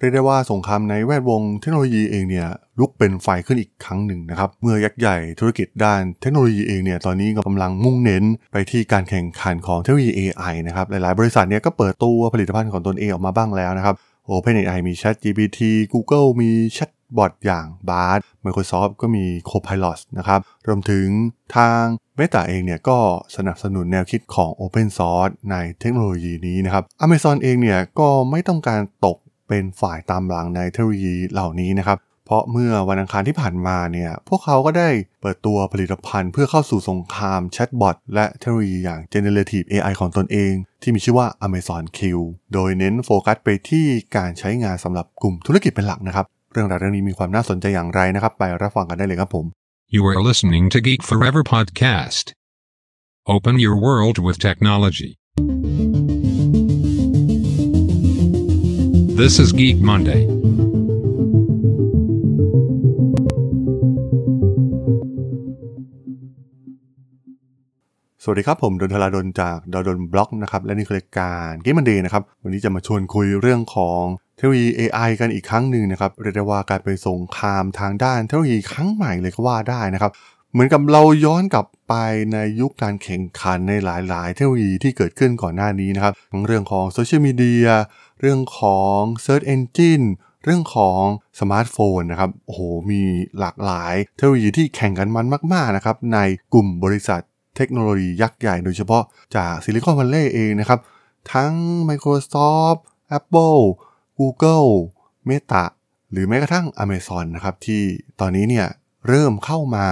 เรียกได้ว่าสงครามในแวดวงเทคโนโลยีเองเนี่ยลุกเป็นไฟขึ้นอีกครั้งหนึ่งนะครับ เมื่อยักษ์ใหญ่ธุรกิจด้านเทคโนโลยีเองเนี่ยตอนนี้ก็กำลังมุ่งเน้นไปที่การแข่งขันของเทคโนโลยี AI นะครับ หลายๆ บริษัทเนี่ยก็เปิดตัวผลิตภัณฑ์ของตนเองออกมาบ้างแล้วนะครับ OpenAI มี ChatGPT Google มี Chatbot อย่าง Bard Microsoft ก็มี Copilot นะครับ รวมถึงทาง Meta เองเนี่ยก็สนับสนุนแนวคิดของ Open Source ในเทคโนโลยีนี้นะครับ Amazon เองเนี่ยก็ไม่ต้องการตก เป็นฝ่ายตามหลังในเทคโนโลยีเหล่านี้นะครับ เพราะเมื่อวันอังคารที่ผ่านมาเนี่ยพวกเขาก็ได้เปิดตัวผลิตภัณฑ์เพื่อเข้าสู่สงครามแชทบอทและเทคโนโลยีอย่าง Generative AI ของตนเอง ที่มีชื่อว่า Amazon Q โดยเน้นโฟกัสไปที่การใช้งานสำหรับกลุ่มธุรกิจเป็นหลักนะครับเรื่องราวเรื่องนี้มีความน่าสนใจอย่างไรนะครับ ไปรับฟังกันได้เลยครับผม You are listening to Geek Forever podcast. Open your world with technology. This is Geek Monday. สวัสดีครับ ผมด.ดล ธราดล จาก ด.ดล็อกนะครับ และนี่คือรายการ Geek Monday นะครับ วันนี้จะมาชวนคุยเรื่องของเทคโนโลยี AI กันอีกครั้งหนึ่งนะครับ เรียกได้ว่าการเป็นสงครามทางด้านเทคโนโลยีครั้งใหม่เลยก็ว่าได้นะครับเหมือนกับเราย้อนกลับไปในยุคการแข่งขันในหลาย ๆ เทคโนโลยีที่เกิดขึ้นก่อนหน้านี้นะครับทั้งเรื่องของโซเชียลมีเดีย เรื่องของ Search Engine เรื่องของสมาร์ทโฟนนะครับ โอ้โห มีหลากหลายเทคโนโลยีที่แข่งกันมันมาก ๆ นะครับ ในกลุ่มบริษัทเทคโนโลยียักษ์ใหญ่โดยเฉพาะจากซิลิคอนวัลเลย์เองนะครับ ทั้ง Microsoft Apple Google Meta หรือแม้กระทั่ง Amazon นะครับ ที่ตอนนี้เนี่ยเริ่มเข้ามา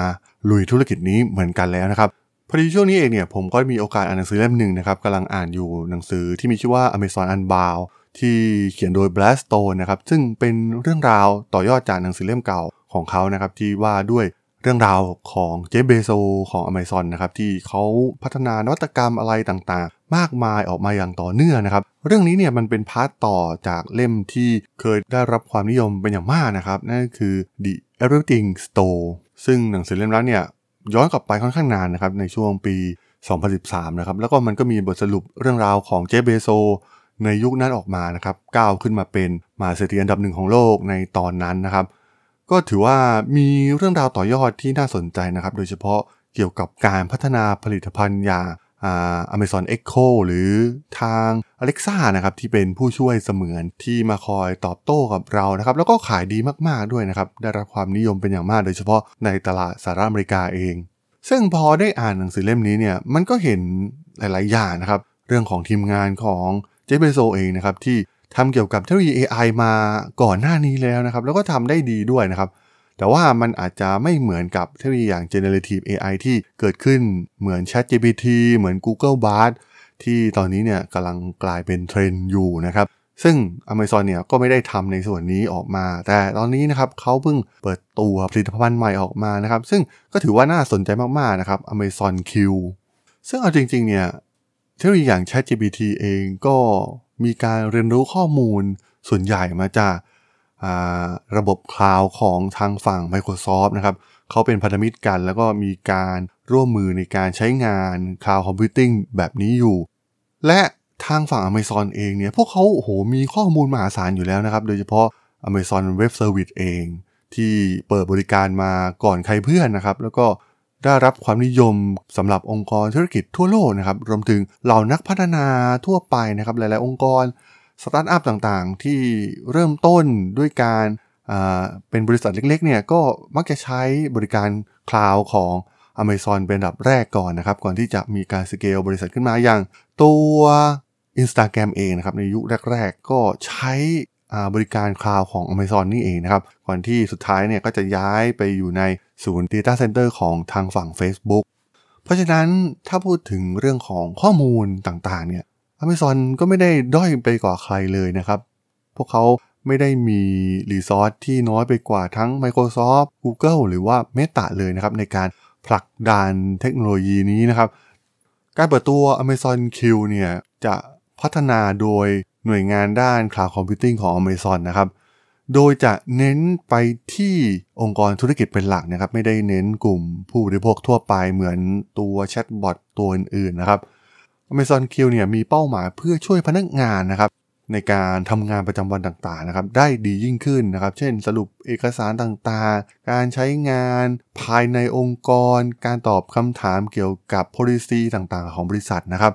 ลุยธุรกิจนี้เหมือนกันแล้วนะครับพอดีช่วงนี้เองเนี่ยผมก็มีโอกาสอ่านหนังสือเล่มหนึ่งนะครับกำลังอ่านอยู่หนังสือที่มีชื่อว่า Amazon Unbound ที่เขียนโดย Brad Stone นะครับ ซึ่งเป็นเรื่องราวต่อยอดจากหนังสือเล่มเก่าของเขานะครับ ที่ว่าด้วยเรื่องราวของ Jeff Bezos ของ Amazon นะครับ ที่เขาพัฒนานวัตกรรมอะไรต่างๆ มากมายออกมาอย่างต่อเนื่องนะครับ เรื่องนี้เนี่ยมันเป็น part ต่อจากเล่มที่เคยได้รับความนิยมเป็นอย่างมากนะครับ นั่นคือ The Everything Store ซึ่งหนังสือเล่มนั้นเนี่ยย้อนกลับไปค่อนข้างนานนะครับในช่วงปี 2013 นะครับ แล้วก็มันก็มีบทสรุปเรื่องราวของเจฟเบโซ ในยุคนั้นออกมานะครับก้าวขึ้นมาเป็นมาเศรษฐีอันดับหนึ่งของโลกในตอนนั้นนะครับ ก็ถือว่ามีเรื่องราวต่อยอดที่น่าสนใจนะครับ โดยเฉพาะเกี่ยวกับการพัฒนาผลิตภัณฑ์อย่างอ่า Amazon Echo หรือทาง Alexa นะครับที่เป็นผู้ช่วยเสมือนที่มาคอยตอบโต้กับเรานะครับ แล้วก็ขายดีมากๆด้วยนะครับ ได้รับความนิยมเป็นอย่างมากโดยเฉพาะในตลาดสหรัฐอเมริกาเอง ซึ่งพอได้อ่านหนังสือเล่มนี้เนี่ยมันก็เห็นหลาย ๆ อย่างนะครับ เรื่องของทีมงานของ เจฟเบโซเองนะครับที่ทำเกี่ยวกับเทคโนโลยี AI มาก่อนหน้านี้แล้วนะครับ แล้วก็ทำได้ดีด้วยนะครับ แต่ว่ามันอาจจะไม่เหมือนกับเทคโนโลยีอย่าง generative AI ที่เกิดขึ้นเหมือน ChatGPT เหมือน Google Bard ที่ตอนนี้เนี่ยกำลังกลายเป็นเทรนด์อยู่นะครับ ซึ่ง Amazon เนี่ยก็ไม่ได้ทำในส่วนนี้ออกมา แต่ตอนนี้นะครับเขาเพิ่งเปิดตัวผลิตภัณฑ์ใหม่ออกมานะครับ ซึ่งก็ถือว่าน่าสนใจมากๆนะครับ Amazon Q ซึ่งเอาจริงๆเนี่ย เทคโนโลยีอย่าง ChatGPT เองก็มีการเรียนรู้ข้อมูลส่วนใหญ่มาจากระบบคลาวด์ของทางฝั่ง Microsoft นะครับเขาเป็นพันธมิตรกัน แล้วก็มีการร่วมมือในการใช้งาน Cloud Computing แบบนี้อยู่ และทางฝั่ง Amazon เองเนี่ย พวกเขาโอ้โหมีข้อมูลมหาศาลอยู่แล้วนะครับ โดยเฉพาะ Amazon Web Service เอง ที่เปิดบริการมาก่อนใครเพื่อนนะครับ แล้วก็ ได้รับความนิยมสำหรับองค์กรธุรกิจทั่วโลกนะครับ รวมถึงเหล่านักพัฒนาทั่วไปนะครับ หลาย ๆ องค์กรสตาร์ทอัพต่างๆ ที่เริ่มต้นด้วยการเป็นบริษัทเล็ก ๆ เนี่ยก็มักจะใช้บริการคลาวด์ของ Amazon เป็นอันดับแรกก่อนนะครับ ก่อนที่จะมีการสเกลบริษัทขึ้นมาอย่าง ตัว Instagram เองนะครับ ในยุคแรก ๆ ก็ใช้บริการคลาวด์ของ Amazon นี่เองนะครับ ก่อนที่สุดท้ายเนี่ยก็จะย้ายไปอยู่ใน ศูนย์ Data Center ของทางฝั่ง Facebook เพราะฉะนั้นถ้าพูดถึงเรื่องของข้อมูลต่างๆเนี่ย Amazon ก็ไม่ได้ด้อยไปกว่าใครเลยนะครับ พวกเขาไม่ได้มี resource ที่น้อยไปกว่าทั้ง Microsoft Google หรือว่า Meta เลยนะครับ ในการผลักดันเทคโนโลยีนี้นะครับ การเปิดตัว Amazon Q เนี่ย จะพัฒนาโดยหน่วยงานด้าน Cloud Computing ของ Amazon นะครับ โดยจะเน้นไปที่องค์กรธุรกิจเป็นหลักนะครับ ไม่ได้เน้นกลุ่มผู้บริโภคทั่วไปเหมือนตัวแชทบอทตัวอื่นๆนะครับ Amazon Q เนี่ยมีเป้าหมายเพื่อช่วยพนักงานนะครับ ในการทำงานประจำวันต่างๆนะครับ ได้ดียิ่งขึ้นนะครับ เช่น สรุปเอกสารต่างๆ การใช้งานภายในองค์กร การตอบคำถามเกี่ยวกับ policy ต่างๆ ของบริษัทนะครับ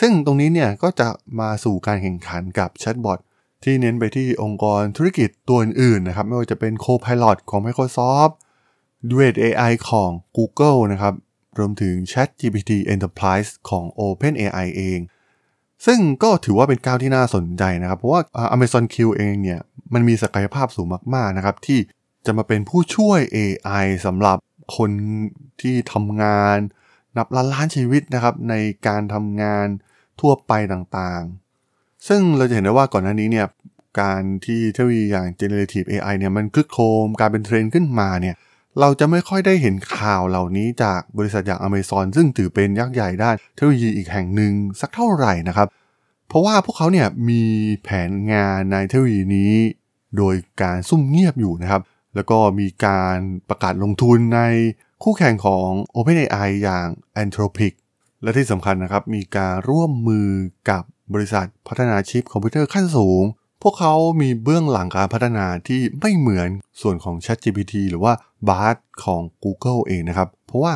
ซึ่งตรงนี้เนี่ยก็จะมาสู่การแข่งขันกับแชทบอท ที่เน้นไปที่องค์กรธุรกิจตัวอื่นๆนะครับ ไม่ว่าจะเป็น Copilot ของ Microsoft Duet AI ของ Google นะครับ รวมถึง ChatGPT Enterprise ของ OpenAI เอง ซึ่งก็ถือว่าเป็นก้าวที่น่าสนใจนะครับ เพราะว่า Amazon Q เองเนี่ย มันมีศักยภาพสูงมากๆนะครับ ที่จะมาเป็นผู้ช่วย AI สำหรับคนที่ทำงาน นับล้านล้านชีวิตนะครับ ในการทำงานทั่วไปต่างๆ ซึ่งเราจะเห็นได้ว่าก่อนหน้านี้เนี่ยการที่เทคโนโลยีอย่าง generative AI เนี่ยมันคลึกโครมการเป็นเทรนด์ขึ้นมาเนี่ยเราจะไม่ค่อยได้เห็นข่าวเหล่านี้จากบริษัทอย่าง Amazon ซึ่งถือเป็นยักษ์ใหญ่ด้านเทคโนโลยีอีกแห่งหนึ่งสักเท่าไหร่นะครับ เพราะว่าพวกเขาเนี่ยมีแผนงานในเทคโนโลยีนี้ โดยการซุ่มเงียบอยู่นะครับ แล้วก็มีการประกาศลงทุนในคู่แข่งของ OpenAI อย่าง Anthropic และที่สำคัญนะครับมีการร่วมมือกับ บริษัทพัฒนาชิปคอมพิวเตอร์ขั้นสูง พวกเขามีเบื้องหลังการพัฒนาที่ไม่เหมือนส่วนของ ChatGPT หรือว่า Bard ของ Google เองนะครับ เพราะว่า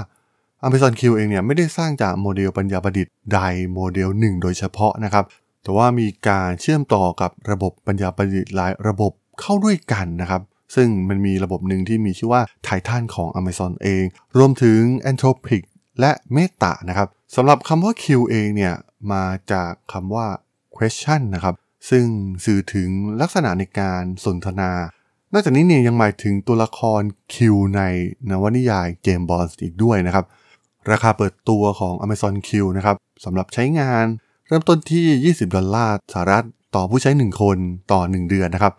Amazon Q เองเนี่ยไม่ได้สร้างจากโมเดลปัญญาประดิษฐ์ใดโมเดลหนึ่งโดยเฉพาะนะครับ แต่ว่ามีการเชื่อมต่อกับระบบปัญญาประดิษฐ์หลายระบบเข้าด้วยกันนะครับ ซึ่งมันมีระบบหนึ่งที่มีชื่อว่า Titan ของ Amazon เอง รวมถึง Anthropic และ Meta นะครับสำหรับคำว่า Q เองเนี่ย มาจากคำว่า question นะครับ ซึ่งสื่อถึงลักษณะในการสนทนา นอกจากนี้เนี่ยยังหมายถึงตัวละคร Q ในนวนิยายเจมบอนด์อีกด้วยนะครับ ราคาเปิดตัวของ Amazon Q นะครับสำหรับใช้งานเริ่มต้นที่ 20 ดอลลาร์สหรัฐต่อผู้ใช้ 1 คนต่อ 1 เดือนนะครับ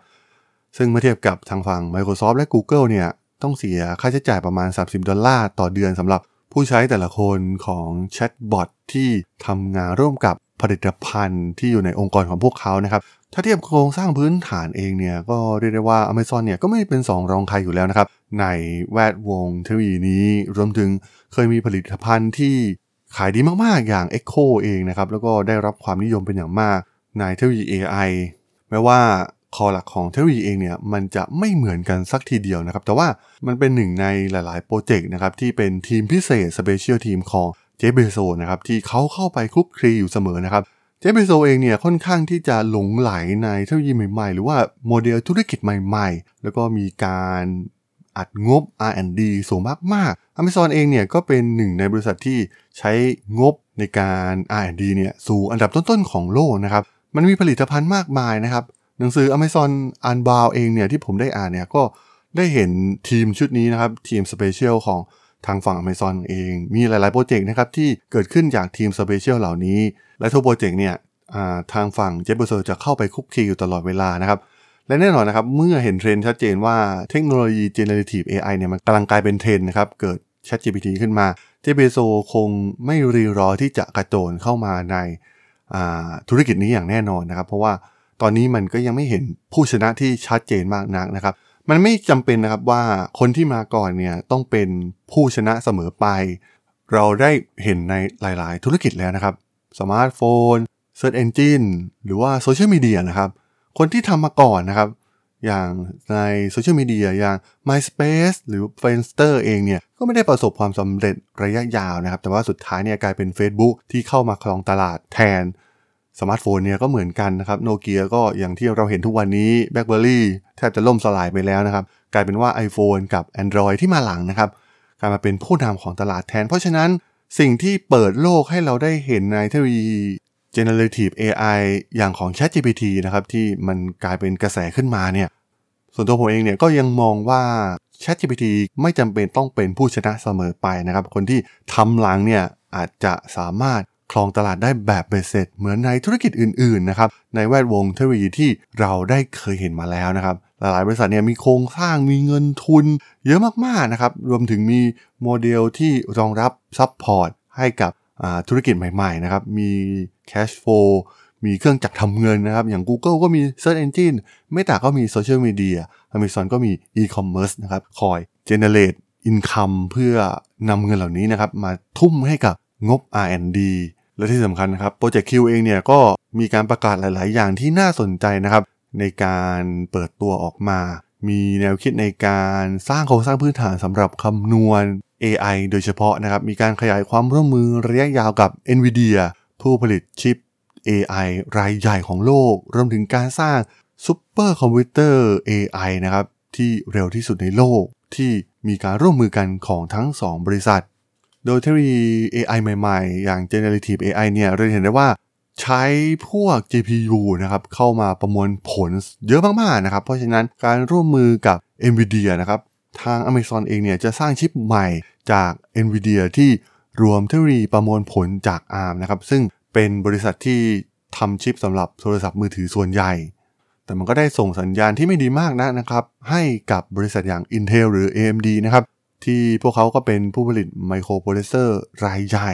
ซึ่งเมื่อเทียบกับทางฝั่ง Microsoft และ Google เนี่ยต้องเสียค่าใช้จ่ายประมาณ 30 ดอลลาร์ต่อเดือนสำหรับ ผู้ใช้แต่ละคนของแชทบอทที่ทำงานร่วมกับผลิตภัณฑ์ที่อยู่ในองค์กรของพวกเขานะครับ ถ้าเทียบโครงสร้างพื้นฐานเองเนี่ย ก็เรียกได้ว่า Amazon เนี่ยก็ไม่เป็น2รองใครอยู่แล้วนะครับ ในแวดวงเทคโนโลยีนี้รวมถึงเคยมีผลิตภัณฑ์ที่ขายดีมากๆอย่าง Echo เองนะครับ แล้วก็ได้รับความนิยมเป็นอย่างมากในเทคโนโลยี AI แม้ว่า คอหลักของเทคโนโลยีเองเนี่ยมันจะไม่เหมือนกันสักทีเดียวนะครับ แต่ว่ามันเป็นหนึ่งในหลายๆโปรเจกต์นะครับที่เป็นทีมพิเศษ Special Team ของเจฟเบโซนะครับที่เขาเข้าไปคลุกคลีอยู่เสมอนะครับเจฟเบโซเองเนี่ยค่อนข้างที่จะหลงไหลในเทคโนโลยีใหม่ๆ หรือว่าโมเดลธุรกิจใหม่ๆ แล้วก็มีการอัดงบ R&D สูงมากๆ Amazon เองเนี่ยก็เป็นหนึ่งในบริษัทที่ใช้งบในการ R&D เนี่ยสูงอันดับต้นๆของโลกนะครับ มันมีผลิตภัณฑ์มากมายนะครับ หนังสือ Amazon Unbound เองเนี่ยที่ผมได้อ่านเนี่ยก็ได้เห็นทีมชุดนี้นะครับ ทีม special ของทางฝั่ง Amazon เอง มีหลาย ๆ โปรเจกต์นะครับที่เกิดขึ้นจากทีม special เหล่านี้ และทุกโปรเจกต์เนี่ยทางฝั่ง Jeff Bezos จะเข้าไปคลุกคลีอยู่ตลอดเวลานะครับและแน่นอนนะครับเมื่อเห็นเทรนด์ชัดเจนว่าเทคโนโลยี generative AI เนี่ยมันกำลังกลายเป็นเทรนด์นะครับเกิด ChatGPT ขึ้นมา Jeff Bezos คงไม่รีรอที่จะกระโจนเข้ามาในธุรกิจนี้อย่างแน่นอนนะครับ เพราะว่า ตอนนี้มันก็ยังไม่เห็นผู้ชนะที่ชัดเจนมากนักนะครับ มันไม่จำเป็นนะครับว่าคนที่มาก่อนเนี่ยต้องเป็นผู้ชนะเสมอไป เราได้เห็นในหลาย ๆ ธุรกิจแล้วนะครับ สมาร์ทโฟน Search Engine หรือว่าโซเชียลมีเดียนะครับ คนที่ทำมาก่อนนะครับ อย่างในโซเชียลมีเดียอย่าง MySpace หรือ Friendster เองเนี่ยก็ไม่ได้ประสบความสำเร็จระยะยาวนะครับ แต่ว่าสุดท้ายเนี่ยกลายเป็น Facebook ที่เข้ามาครองตลาดแทน สมาร์ทโฟนเนี่ยก็เหมือนกันนะครับโนเกียก็อย่างที่เราเห็นทุกวันนี้ BlackBerry แทบจะล่มสลายไปแล้วนะครับ กลายเป็นว่า iPhone กับ Android ที่มาหลังนะครับกลายมาเป็นผู้นำของตลาดแทน เพราะฉะนั้นสิ่งที่เปิดโลกให้เราได้เห็นในเทคโนโลยี generative AI อย่างของ ChatGPT นะครับที่มันกลายเป็นกระแสขึ้นมาเนี่ยส่วนตัวผมเองเนี่ยก็ยังมองว่า ChatGPT ไม่จำเป็นต้องเป็นผู้ชนะเสมอไปนะครับ คนที่ทำหลังเนี่ยอาจจะสามารถ ครองตลาดได้แบบเบสเสร็จเหมือนในธุรกิจอื่นๆนะครับในแวดวงเทคโนโลยีที่เราได้เคยเห็นมาแล้วนะครับหลายๆบริษัทเนี่ยมีโครงสร้างมีเงินทุน เยอะมากๆนะครับรวมถึงมีโมเดลที่รองรับ support ให้กับธุรกิจใหม่ๆนะครับมี cash flow มีเครื่องจักรทำเงินนะครับ อย่าง Google ก็มี Search Engine Meta ก็มี Social Media Amazon ก็มี E-commerce นะครับ คอย generate income เพื่อนำเงินเหล่านี้นะครับ มาทุ่มให้กับงบ R&D และที่สำคัญนะครับโปรเจกต์ Q เองเนี่ยก็มีการประกาศหลาย ๆ อย่างที่น่าสนใจนะครับ ในการเปิดตัวออกมา มีแนวคิดในการสร้างโครงสร้างพื้นฐานสำหรับคำนวณ AI โดยเฉพาะนะครับ มีการขยายความร่วมมือระยะยาวกับ NVIDIA ผู้ผลิตชิป AI รายใหญ่ของโลก รวมถึงการสร้างซูเปอร์คอมพิวเตอร์ AI นะครับ ที่เร็วที่สุดในโลกที่มีการร่วมมือกันของทั้ง 2 บริษัท โดยเทคโนโลยี AI ใหม่ๆ อย่าง Generative AI เนี่ยเราเห็นได้ว่าใช้พวก GPU นะครับเข้ามาประมวลผลเยอะมากๆนะครับ เพราะฉะนั้นการร่วมมือกับ NVIDIA นะครับทาง Amazon เองเนี่ยจะสร้างชิปใหม่จาก NVIDIA ที่รวมเทคโนโลยีประมวลผลจาก ARM นะครับซึ่งเป็นบริษัทที่ทำชิปสำหรับโทรศัพท์มือถือส่วนใหญ่ แต่มันก็ได้ส่งสัญญาณที่ไม่ดีมากนักนะครับให้กับบริษัทอย่าง Intel หรือ AMD นะครับ ที่พวกเขาก็เป็นผู้ผลิตไมโครโปรเซสเซอร์รายใหญ่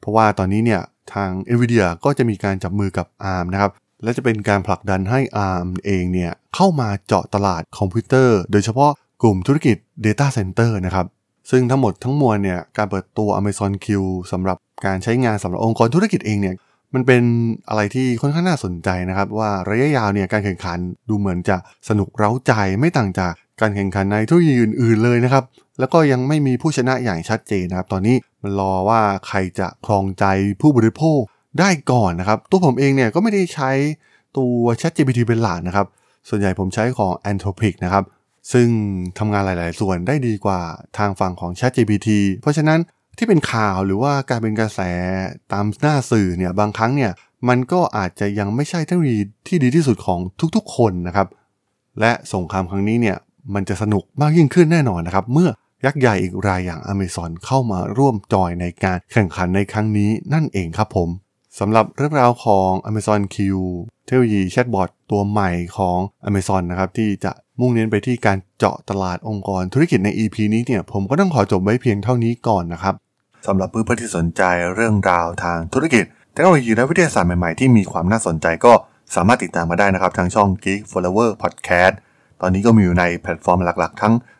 เพราะว่าตอนนี้เนี่ยทาง NVIDIA ก็จะมีการจับมือกับ ARM นะครับ และจะเป็นการผลักดันให้ ARM เองเนี่ยเข้ามาเจาะตลาดคอมพิวเตอร์ โดยเฉพาะกลุ่มธุรกิจ Data Center นะครับ ซึ่งทั้งหมดทั้งมวลเนี่ยการเปิดตัว Amazon Q สำหรับการใช้งานสำหรับองค์กรธุรกิจเองเนี่ยมันเป็นอะไรที่ค่อนข้างน่าสนใจนะครับ ว่าระยะยาวเนี่ยการแข่งขันดูเหมือนจะสนุกเร้าใจไม่ต่างจากการแข่งขันในธุรกิจอื่น ๆ เลยนะครับ แล้วก็ยังไม่มีผู้ชนะอย่างชัดเจนนะครับ ตอนนี้มันรอว่าใครจะครองใจผู้บริโภคได้ก่อนนะครับ ตัวผมเองเนี่ยก็ไม่ได้ใช้ตัว ChatGPT เป็นหลักนะครับ ส่วนใหญ่ผมใช้ของ Anthropic นะครับ ซึ่งทำงานหลาย ๆ ส่วนได้ดีกว่าทางฝั่งของ ChatGPT เพราะฉะนั้นที่เป็นข่าวหรือว่าการเป็นกระแสตามหน้าสื่อเนี่ยบางครั้งเนี่ยมันก็อาจจะยังไม่ใช่เทคโนโลยีที่ดีที่สุดของทุกๆ คนนะครับ และสงครามครั้งนี้เนี่ยมันจะสนุกมากยิ่งขึ้นแน่นอนนะครับ เมื่อ ยักษ์ใหญ่อีกรายอย่าง Amazon เข้ามาร่วมจอยในการแข่งขันในครั้งนี้นั่นเองครับผมสำหรับเรื่องราวของ Amazon Q เทคโนโลยีแชทบอทตัวใหม่ของ Amazon นะครับที่จะมุ่งเน้นไปที่การเจาะตลาดองค์กรธุรกิจใน EP นี้เนี่ยผมก็ต้องขอจบไว้เพียงเท่านี้ก่อนนะครับสำหรับเพื่อนๆที่สนใจเรื่องราวทางธุรกิจเทคโนโลยีและวิทยาศาสตร์ใหม่ๆ ที่มีความน่าสนใจก็สามารถติดตามมาได้นะครับทางช่อง Geek Forever Podcast ตอนนี้ก็มีอยู่ในแพลตฟอร์มหลักๆ ทั้ง